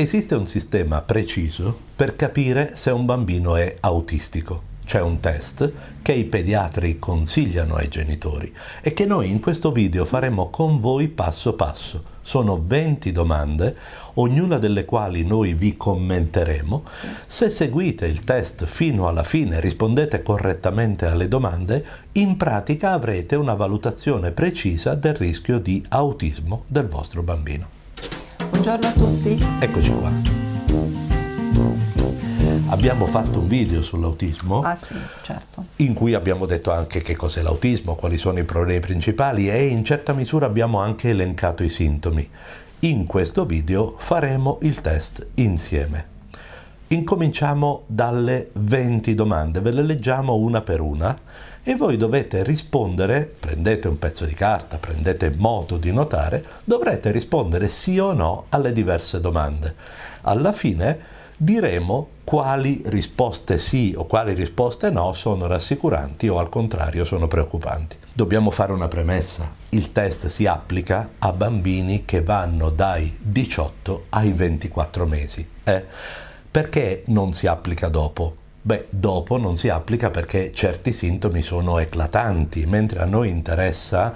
Esiste un sistema preciso per capire se un bambino è autistico. C'è un test che i pediatri consigliano ai genitori e che noi in questo video faremo con voi passo passo. Sono 20 domande, ognuna delle quali noi vi commenteremo. Se seguite il test fino alla fine e rispondete correttamente alle domande, in pratica avrete una valutazione precisa del rischio di autismo del vostro bambino. Buongiorno a tutti. Eccoci qua. Abbiamo fatto un video sull'autismo ah, sì, certo. in cui abbiamo detto anche che cos'è l'autismo, quali sono i problemi principali e in certa misura abbiamo anche elencato i sintomi. In questo video faremo il test insieme. Incominciamo dalle 20 domande, ve le leggiamo una per una e voi dovete rispondere, prendete un pezzo di carta, prendete modo di notare, dovrete rispondere sì o no alle diverse domande. Alla fine diremo quali risposte sì o quali risposte no sono rassicuranti o al contrario sono preoccupanti. Dobbiamo fare una premessa. Il test si applica a bambini che vanno dai 18 ai 24 mesi. Eh? Perché non si applica dopo? Beh, dopo non si applica perché certi sintomi sono eclatanti, mentre a noi interessa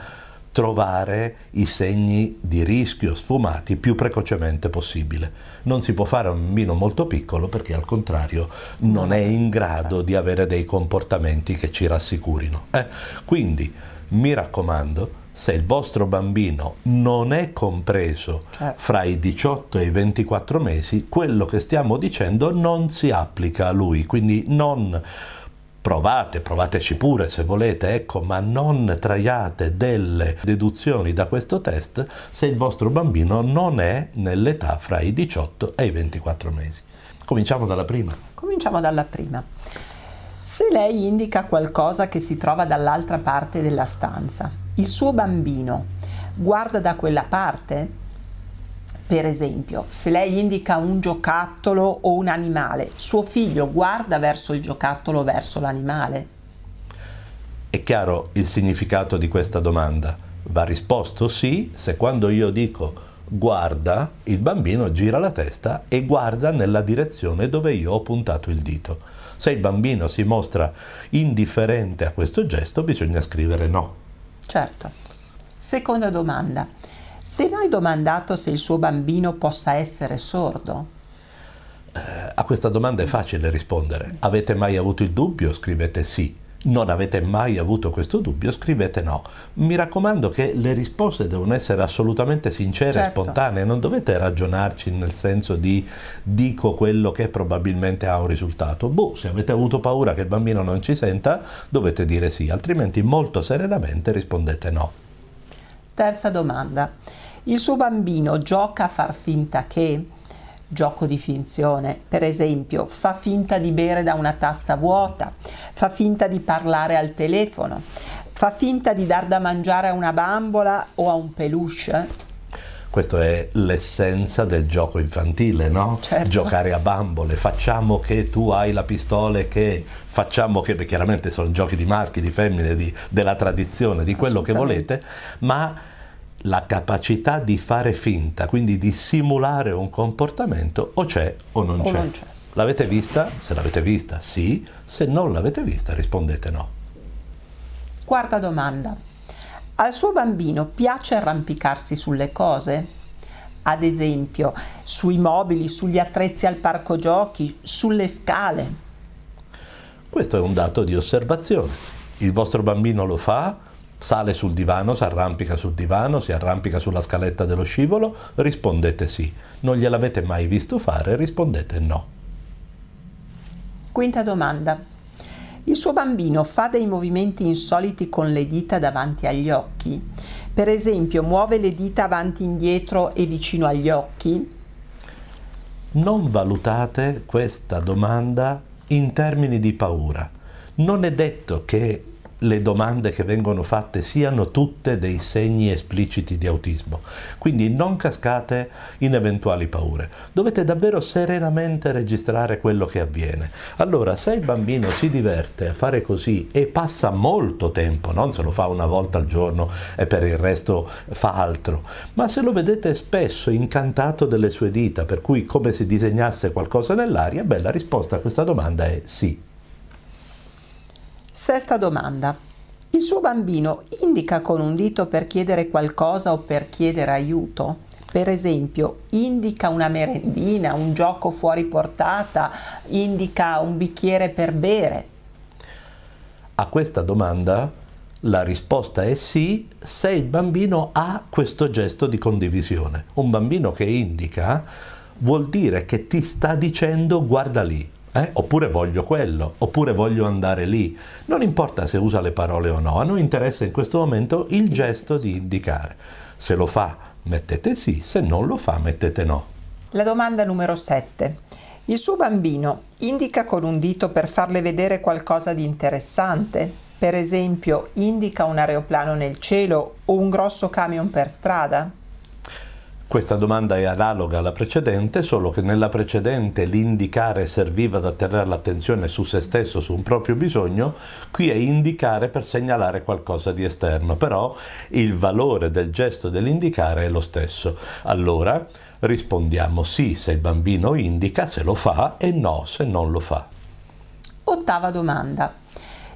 trovare i segni di rischio sfumati più precocemente possibile. Non si può fare a un bambino molto piccolo perché al contrario non è in grado di avere dei comportamenti che ci rassicurino. Eh? Quindi mi raccomando, se il vostro bambino non è compreso certo. fra i 18 e i 24 mesi, quello che stiamo dicendo non si applica a lui, quindi non provate, provateci pure se volete, ecco, ma non traiate delle deduzioni da questo test se il vostro bambino non è nell'età fra i 18 e i 24 mesi. Cominciamo dalla prima. Cominciamo dalla prima. Se lei indica qualcosa che si trova dall'altra parte della stanza, il suo bambino guarda da quella parte? Per esempio, se lei indica un giocattolo o un animale, suo figlio guarda verso il giocattolo o verso l'animale? È chiaro il significato di questa domanda? Va risposto sì se quando io dico guarda, il bambino gira la testa e guarda nella direzione dove io ho puntato il dito. Se il bambino si mostra indifferente a questo gesto, bisogna scrivere no. Certo. Seconda domanda. È mai domandato se il suo bambino possa essere sordo? Eh, a questa domanda è facile rispondere. Avete mai avuto il dubbio? Scrivete sì. Non avete mai avuto questo dubbio? Scrivete no. Mi raccomando che le risposte devono essere assolutamente sincere certo. e spontanee, non dovete ragionarci nel senso di dico quello che probabilmente ha un risultato. Boh, se avete avuto paura che il bambino non ci senta, dovete dire sì, altrimenti molto serenamente rispondete no. Terza domanda. Il suo bambino gioca a far finta che gioco di finzione. Per esempio, fa finta di bere da una tazza vuota, fa finta di parlare al telefono, fa finta di dar da mangiare a una bambola o a un peluche. Questa è l'essenza del gioco infantile, no? Certo. Giocare a bambole, facciamo che tu hai la pistola e che facciamo che, chiaramente sono giochi di maschi, di femmine, di, della tradizione, di quello che volete, ma la capacità di fare finta, quindi di simulare un comportamento o c'è o non o c'è. Non c'è. L'avete vista? Se l'avete vista, sì. Se non l'avete vista, rispondete no. Quarta domanda. Al suo bambino piace arrampicarsi sulle cose? Ad esempio, sui mobili, sugli attrezzi al parco giochi, sulle scale? Questo è un dato di osservazione. Il vostro bambino lo fa? Sale sul divano, si arrampica sul divano, si arrampica sulla scaletta dello scivolo? Rispondete sì. Non gliel'avete mai visto fare? Rispondete no. Quinta domanda. Il suo bambino fa dei movimenti insoliti con le dita davanti agli occhi? Per esempio, muove le dita avanti e indietro e vicino agli occhi? Non valutate questa domanda in termini di paura. Non è detto che le domande che vengono fatte siano tutte dei segni espliciti di autismo. Quindi non cascate in eventuali paure. Dovete davvero serenamente registrare quello che avviene. Allora, se il bambino si diverte a fare così e passa molto tempo, non se lo fa una volta al giorno e per il resto fa altro, ma se lo vedete spesso incantato delle sue dita, per cui come se disegnasse qualcosa nell'aria, beh, la risposta a questa domanda è sì. Sesta domanda. Il suo bambino indica con un dito per chiedere qualcosa o per chiedere aiuto? Per esempio, indica una merendina, un gioco fuori portata, indica un bicchiere per bere. A questa domanda la risposta è sì se il bambino ha questo gesto di condivisione. Un bambino che indica vuol dire che ti sta dicendo guarda lì, eh? oppure voglio quello, oppure voglio andare lì. Non importa se usa le parole o no, a noi interessa in questo momento il gesto di indicare. Se lo fa, mettete sì, se non lo fa, mettete no. La domanda numero 7. Il suo bambino indica con un dito per farle vedere qualcosa di interessante? Per esempio, indica un aeroplano nel cielo o un grosso camion per strada? Questa domanda è analoga alla precedente, solo che nella precedente l'indicare serviva ad attirare l'attenzione su se stesso, su un proprio bisogno, qui è indicare per segnalare qualcosa di esterno, però il valore del gesto dell'indicare è lo stesso. Allora rispondiamo sì se il bambino indica, se lo fa, e no se non lo fa. Ottava domanda.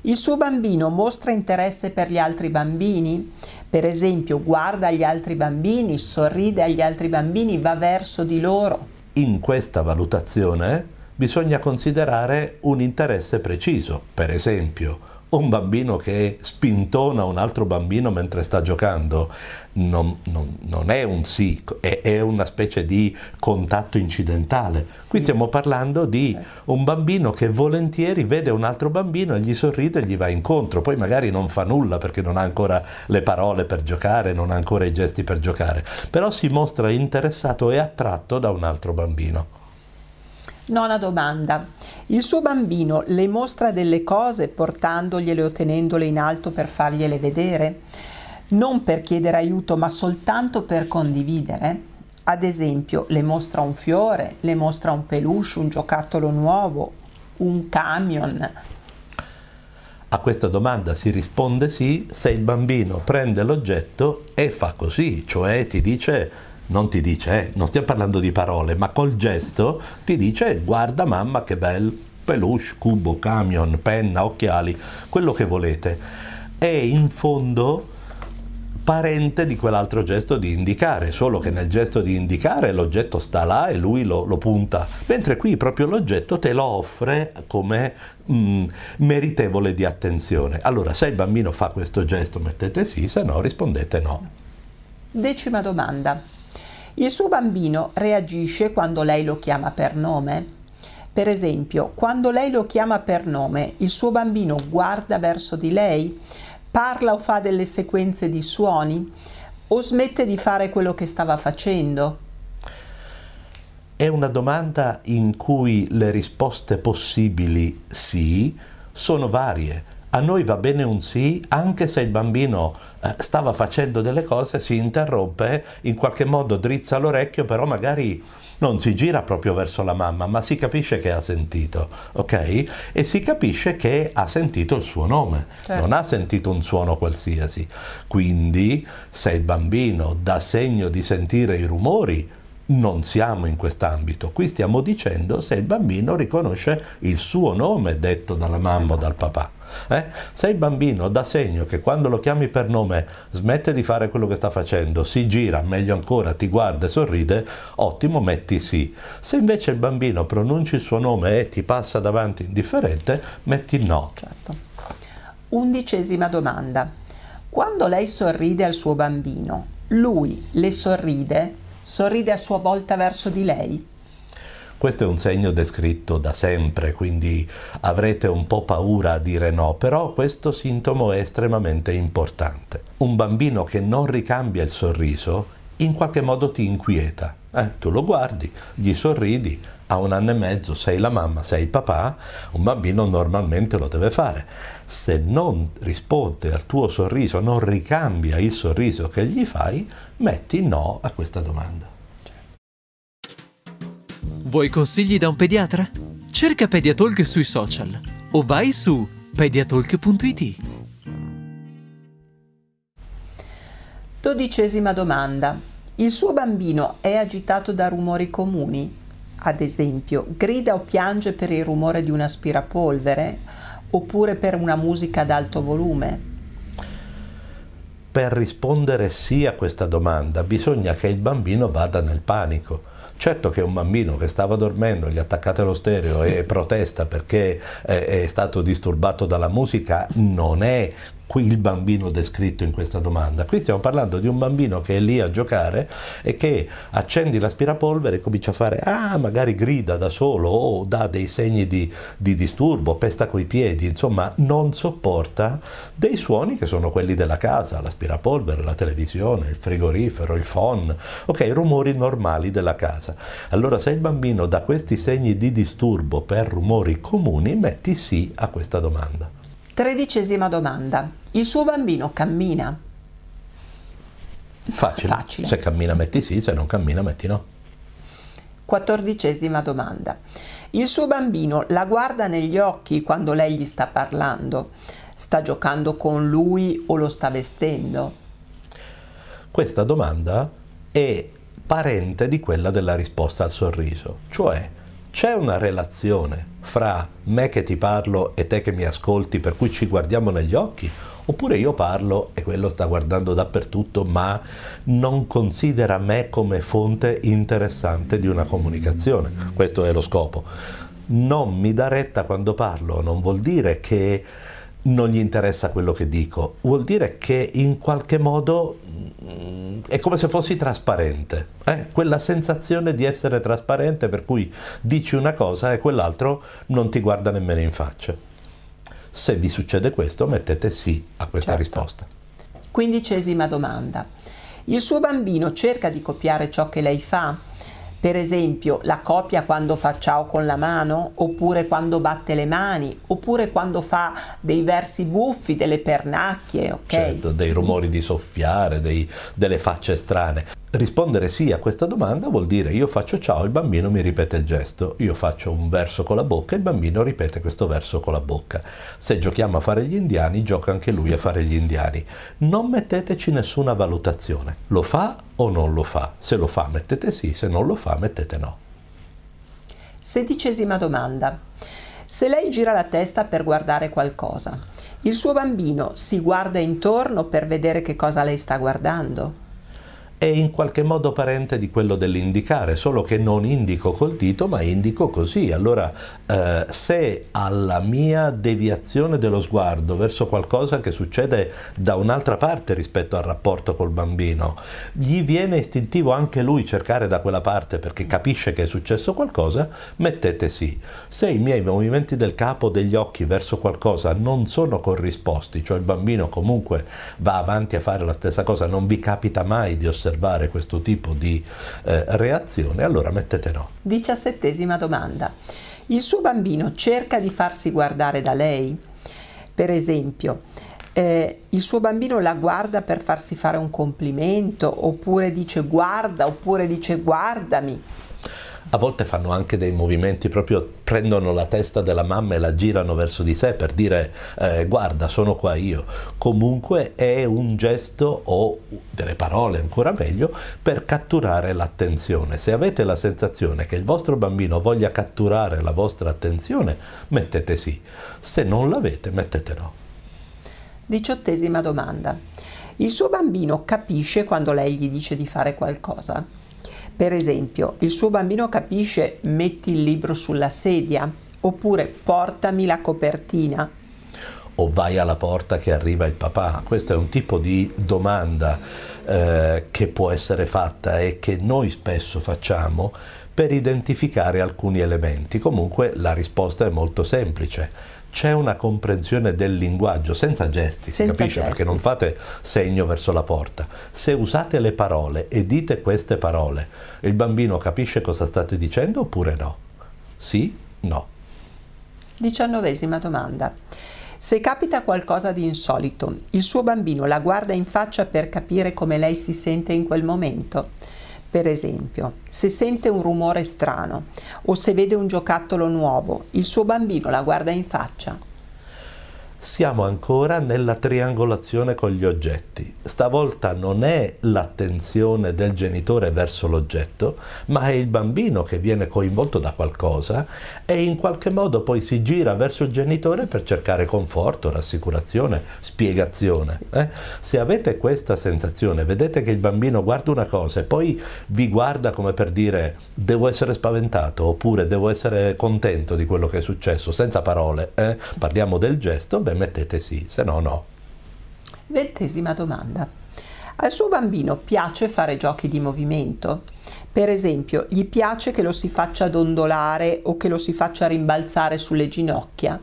Il suo bambino mostra interesse per gli altri bambini? Per esempio, guarda gli altri bambini, sorride agli altri bambini, va verso di loro? In questa valutazione bisogna considerare un interesse preciso. Per esempio, un bambino che spintona un altro bambino mentre sta giocando non, non, non è un sì, è, è, una specie di contatto incidentale. Sì. Qui stiamo parlando di eh. un bambino che volentieri vede un altro bambino e gli sorride e gli va incontro, poi magari non fa nulla perché non ha ancora le parole per giocare, non ha ancora i gesti per giocare, però si mostra interessato e attratto da un altro bambino. Nona domanda. Il suo bambino le mostra delle cose portandogliele o tenendole in alto per fargliele vedere? Non per chiedere aiuto, ma soltanto per condividere? Ad esempio, le mostra un fiore, le mostra un peluche, un giocattolo nuovo, un camion. A questa domanda si risponde sì se il bambino prende l'oggetto e fa così, cioè ti dice non ti dice, eh, non stiamo parlando di parole, ma col gesto ti dice guarda mamma che bel peluche, cubo, camion, penna, occhiali, quello che volete. È in fondo parente di quell'altro gesto di indicare, solo che nel gesto di indicare l'oggetto sta là e lui lo, lo punta, mentre qui proprio l'oggetto te lo offre come mm, meritevole di attenzione. Allora, se il bambino fa questo gesto mettete sì, se no rispondete no. Decima domanda. Il suo bambino reagisce quando lei lo chiama per nome? Per esempio, quando lei lo chiama per nome, il suo bambino guarda verso di lei, parla o fa delle sequenze di suoni o smette di fare quello che stava facendo? È una domanda in cui le risposte possibili sì sono varie a noi va bene un sì, anche se il bambino eh, stava facendo delle cose, si interrompe, in qualche modo drizza l'orecchio, però magari non si gira proprio verso la mamma, ma si capisce che ha sentito, ok? E si capisce che ha sentito il suo nome, certo. non ha sentito un suono qualsiasi. Quindi, se il bambino dà segno di sentire i rumori, non siamo in quest'ambito. Qui stiamo dicendo se il bambino riconosce il suo nome detto dalla mamma esatto. o dal papà. Eh? Se il bambino dà segno che quando lo chiami per nome smette di fare quello che sta facendo, si gira, meglio ancora, ti guarda e sorride, ottimo, metti sì. Se invece il bambino pronuncia il suo nome e ti passa davanti indifferente, metti no. Certo. Undicesima domanda. Quando lei sorride al suo bambino, lui le sorride? Sorride a sua volta verso di lei? Questo è un segno descritto da sempre, quindi avrete un po' paura a dire no, però questo sintomo è estremamente importante. Un bambino che non ricambia il sorriso in qualche modo ti inquieta, Eh, tu lo guardi, gli sorridi, a un anno e mezzo sei la mamma, sei il papà, un bambino normalmente lo deve fare. Se non risponde al tuo sorriso, non ricambia il sorriso che gli fai, metti no a questa domanda. Vuoi consigli da un pediatra? Cerca Pediatalk sui social o vai su pediatalk.it. Dodicesima domanda. Il suo bambino è agitato da rumori comuni? Ad esempio, grida o piange per il rumore di un aspirapolvere oppure per una musica ad alto volume? Per rispondere sì a questa domanda bisogna che il bambino vada nel panico Certo che un bambino che stava dormendo, gli attaccate lo stereo e protesta perché è stato disturbato dalla musica, non è qui il bambino descritto in questa domanda. Qui stiamo parlando di un bambino che è lì a giocare e che accendi l'aspirapolvere e comincia a fare, ah, magari grida da solo o dà dei segni di, di disturbo, pesta coi piedi, insomma, non sopporta dei suoni che sono quelli della casa, l'aspirapolvere, la televisione, il frigorifero, il phon, ok, rumori normali della casa. Allora se il bambino dà questi segni di disturbo per rumori comuni, metti sì a questa domanda. Tredicesima domanda. Il suo bambino cammina? Facile. Facile. Se cammina metti sì, se non cammina metti no. Quattordicesima domanda. Il suo bambino la guarda negli occhi quando lei gli sta parlando? Sta giocando con lui o lo sta vestendo? Questa domanda è parente di quella della risposta al sorriso, cioè c'è una relazione fra me che ti parlo e te che mi ascolti per cui ci guardiamo negli occhi? Oppure io parlo e quello sta guardando dappertutto ma non considera me come fonte interessante di una comunicazione? Questo è lo scopo. Non mi dà retta quando parlo non vuol dire che non gli interessa quello che dico, vuol dire che in qualche modo mm, è come se fossi trasparente, eh? quella sensazione di essere trasparente per cui dici una cosa e quell'altro non ti guarda nemmeno in faccia. Se vi succede questo mettete sì a questa certo. risposta. Quindicesima domanda. Il suo bambino cerca di copiare ciò che lei fa? Per esempio, la copia quando fa ciao con la mano, oppure quando batte le mani, oppure quando fa dei versi buffi, delle pernacchie, ok? Certo, dei rumori di soffiare, dei, delle facce strane. Rispondere sì a questa domanda vuol dire io faccio ciao, il bambino mi ripete il gesto, io faccio un verso con la bocca, il bambino ripete questo verso con la bocca. Se giochiamo a fare gli indiani, gioca anche lui a fare gli indiani. Non metteteci nessuna valutazione, lo fa o non lo fa. Se lo fa mettete sì, se non lo fa mettete no. Sedicesima domanda. Se lei gira la testa per guardare qualcosa, il suo bambino si guarda intorno per vedere che cosa lei sta guardando? È in qualche modo parente di quello dell'indicare, solo che non indico col dito ma indico così. Allora eh, se alla mia deviazione dello sguardo verso qualcosa che succede da un'altra parte rispetto al rapporto col bambino, gli viene istintivo anche lui cercare da quella parte perché capisce che è successo qualcosa, mettete sì. Se i miei movimenti del capo, degli occhi verso qualcosa non sono corrisposti, cioè il bambino comunque va avanti a fare la stessa cosa, non vi capita mai di osservare osservare questo tipo di eh, reazione, allora mettete no. Diciassettesima domanda. Il suo bambino cerca di farsi guardare da lei? Per esempio, eh, il suo bambino la guarda per farsi fare un complimento, oppure dice guarda, oppure dice guardami a volte fanno anche dei movimenti proprio prendono la testa della mamma e la girano verso di sé per dire eh, guarda sono qua io. Comunque è un gesto o delle parole ancora meglio per catturare l'attenzione. Se avete la sensazione che il vostro bambino voglia catturare la vostra attenzione mettete sì. Se non l'avete mettete no. Diciottesima domanda. Il suo bambino capisce quando lei gli dice di fare qualcosa per esempio, il suo bambino capisce metti il libro sulla sedia oppure portami la copertina o vai alla porta che arriva il papà? Questo è un tipo di domanda eh, che può essere fatta e che noi spesso facciamo per identificare alcuni elementi. Comunque la risposta è molto semplice c'è una comprensione del linguaggio senza gesti, senza si capisce? Gesti. Perché non fate segno verso la porta. Se usate le parole e dite queste parole, il bambino capisce cosa state dicendo oppure no? Sì? No. Diciannovesima domanda. Se capita qualcosa di insolito, il suo bambino la guarda in faccia per capire come lei si sente in quel momento. Per esempio, se sente un rumore strano o se vede un giocattolo nuovo, il suo bambino la guarda in faccia siamo ancora nella triangolazione con gli oggetti. Stavolta non è l'attenzione del genitore verso l'oggetto, ma è il bambino che viene coinvolto da qualcosa e in qualche modo poi si gira verso il genitore per cercare conforto, rassicurazione, spiegazione. Sì. Eh? Se avete questa sensazione, vedete che il bambino guarda una cosa e poi vi guarda come per dire devo essere spaventato oppure devo essere contento di quello che è successo, senza parole, eh? parliamo del gesto, beh mettete sì, se no no. Ventesima domanda. Al suo bambino piace fare giochi di movimento? Per esempio, gli piace che lo si faccia dondolare o che lo si faccia rimbalzare sulle ginocchia?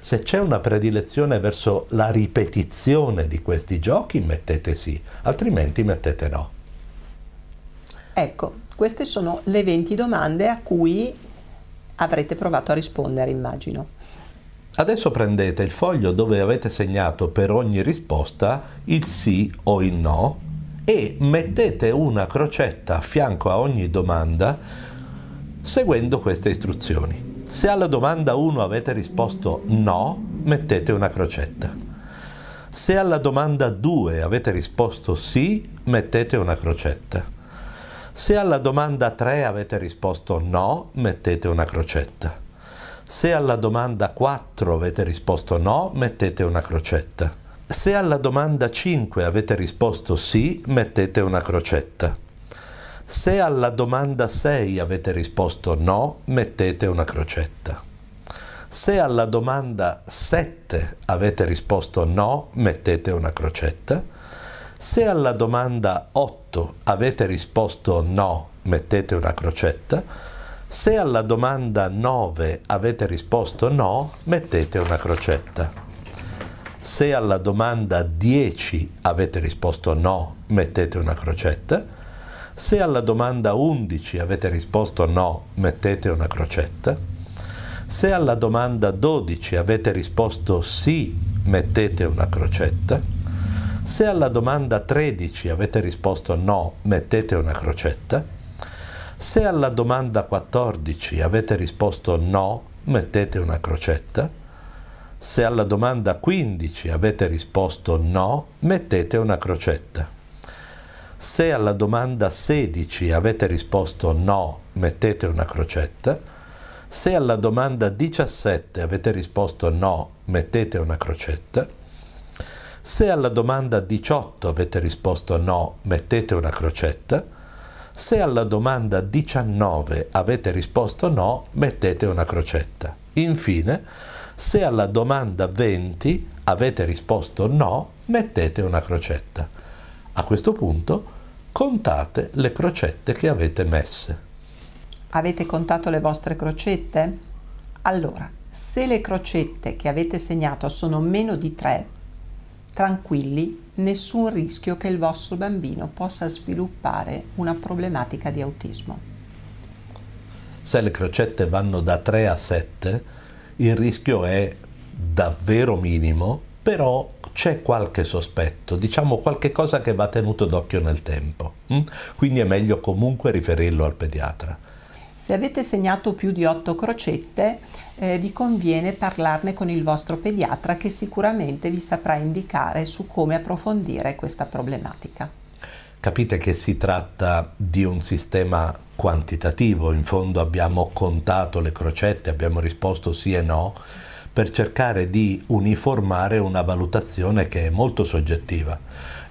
Se c'è una predilezione verso la ripetizione di questi giochi, mettete sì, altrimenti mettete no. Ecco, queste sono le 20 domande a cui avrete provato a rispondere, immagino. Adesso prendete il foglio dove avete segnato per ogni risposta il sì o il no e mettete una crocetta a fianco a ogni domanda seguendo queste istruzioni. Se alla domanda 1 avete risposto no, mettete una crocetta. Se alla domanda 2 avete risposto sì, mettete una crocetta. Se alla domanda 3 avete risposto no, mettete una crocetta. Se alla domanda 4 avete risposto no, mettete una crocetta. Se alla domanda 5 avete risposto sì, mettete una crocetta. Se alla domanda 6 avete risposto no, mettete una crocetta. Se alla domanda 7 avete risposto no, mettete una crocetta. Se alla domanda 8 avete risposto no, mettete una crocetta. Se alla domanda 9 avete risposto no, mettete una crocetta. Se alla domanda 10 avete risposto no, mettete una crocetta. Se alla domanda 11 avete risposto no, mettete una crocetta. Se alla domanda 12 avete risposto sì, mettete una crocetta. Se alla domanda 13 avete risposto no, mettete una crocetta. Se alla domanda 14 avete risposto no, mettete una crocetta. Se alla domanda 15 avete risposto no, mettete una crocetta. Se alla domanda 16 avete risposto no, mettete una crocetta. Se alla domanda 17 avete risposto no, mettete una crocetta. Se alla domanda 18 avete risposto no, mettete una crocetta. Se alla domanda 19 avete risposto no, mettete una crocetta. Infine, se alla domanda 20 avete risposto no, mettete una crocetta. A questo punto contate le crocette che avete messe. Avete contato le vostre crocette? Allora, se le crocette che avete segnato sono meno di 3, tranquilli, nessun rischio che il vostro bambino possa sviluppare una problematica di autismo. Se le crocette vanno da 3 a 7, il rischio è davvero minimo, però c'è qualche sospetto, diciamo qualche cosa che va tenuto d'occhio nel tempo. Hm? Quindi è meglio comunque riferirlo al pediatra. Se avete segnato più di 8 crocette, eh, vi conviene parlarne con il vostro pediatra che sicuramente vi saprà indicare su come approfondire questa problematica. Capite che si tratta di un sistema quantitativo, in fondo abbiamo contato le crocette, abbiamo risposto sì e no, per cercare di uniformare una valutazione che è molto soggettiva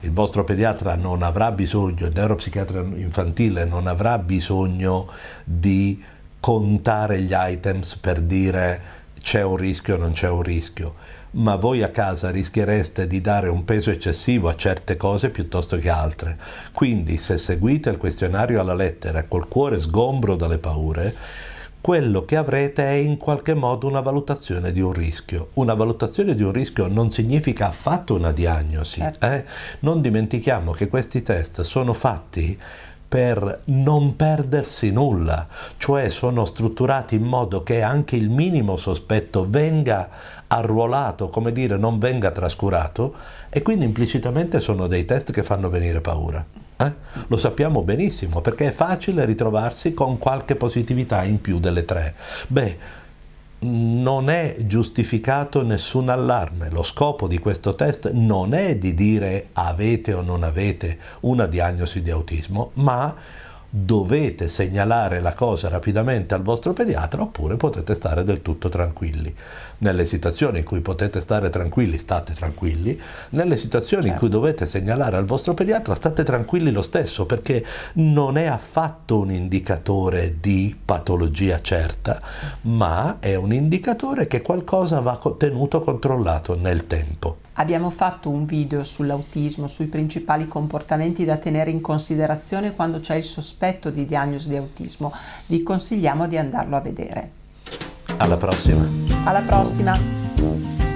il vostro pediatra non avrà bisogno, il neuropsichiatra infantile non avrà bisogno di contare gli items per dire c'è un rischio o non c'è un rischio, ma voi a casa rischiereste di dare un peso eccessivo a certe cose piuttosto che altre. Quindi se seguite il questionario alla lettera col cuore sgombro dalle paure, quello che avrete è in qualche modo una valutazione di un rischio. Una valutazione di un rischio non significa affatto una diagnosi. Certo. Eh? Non dimentichiamo che questi test sono fatti per non perdersi nulla, cioè sono strutturati in modo che anche il minimo sospetto venga arruolato, come dire, non venga trascurato e quindi implicitamente sono dei test che fanno venire paura. Eh? Lo sappiamo benissimo perché è facile ritrovarsi con qualche positività in più delle tre. Beh, non è giustificato nessun allarme. Lo scopo di questo test non è di dire avete o non avete una diagnosi di autismo, ma dovete segnalare la cosa rapidamente al vostro pediatra oppure potete stare del tutto tranquilli. Nelle situazioni in cui potete stare tranquilli, state tranquilli. Nelle situazioni certo. in cui dovete segnalare al vostro pediatra, state tranquilli lo stesso perché non è affatto un indicatore di patologia certa, ma è un indicatore che qualcosa va tenuto controllato nel tempo. Abbiamo fatto un video sull'autismo, sui principali comportamenti da tenere in considerazione quando c'è il sospetto di diagnosi di autismo. Vi consigliamo di andarlo a vedere. Alla prossima. Alla prossima.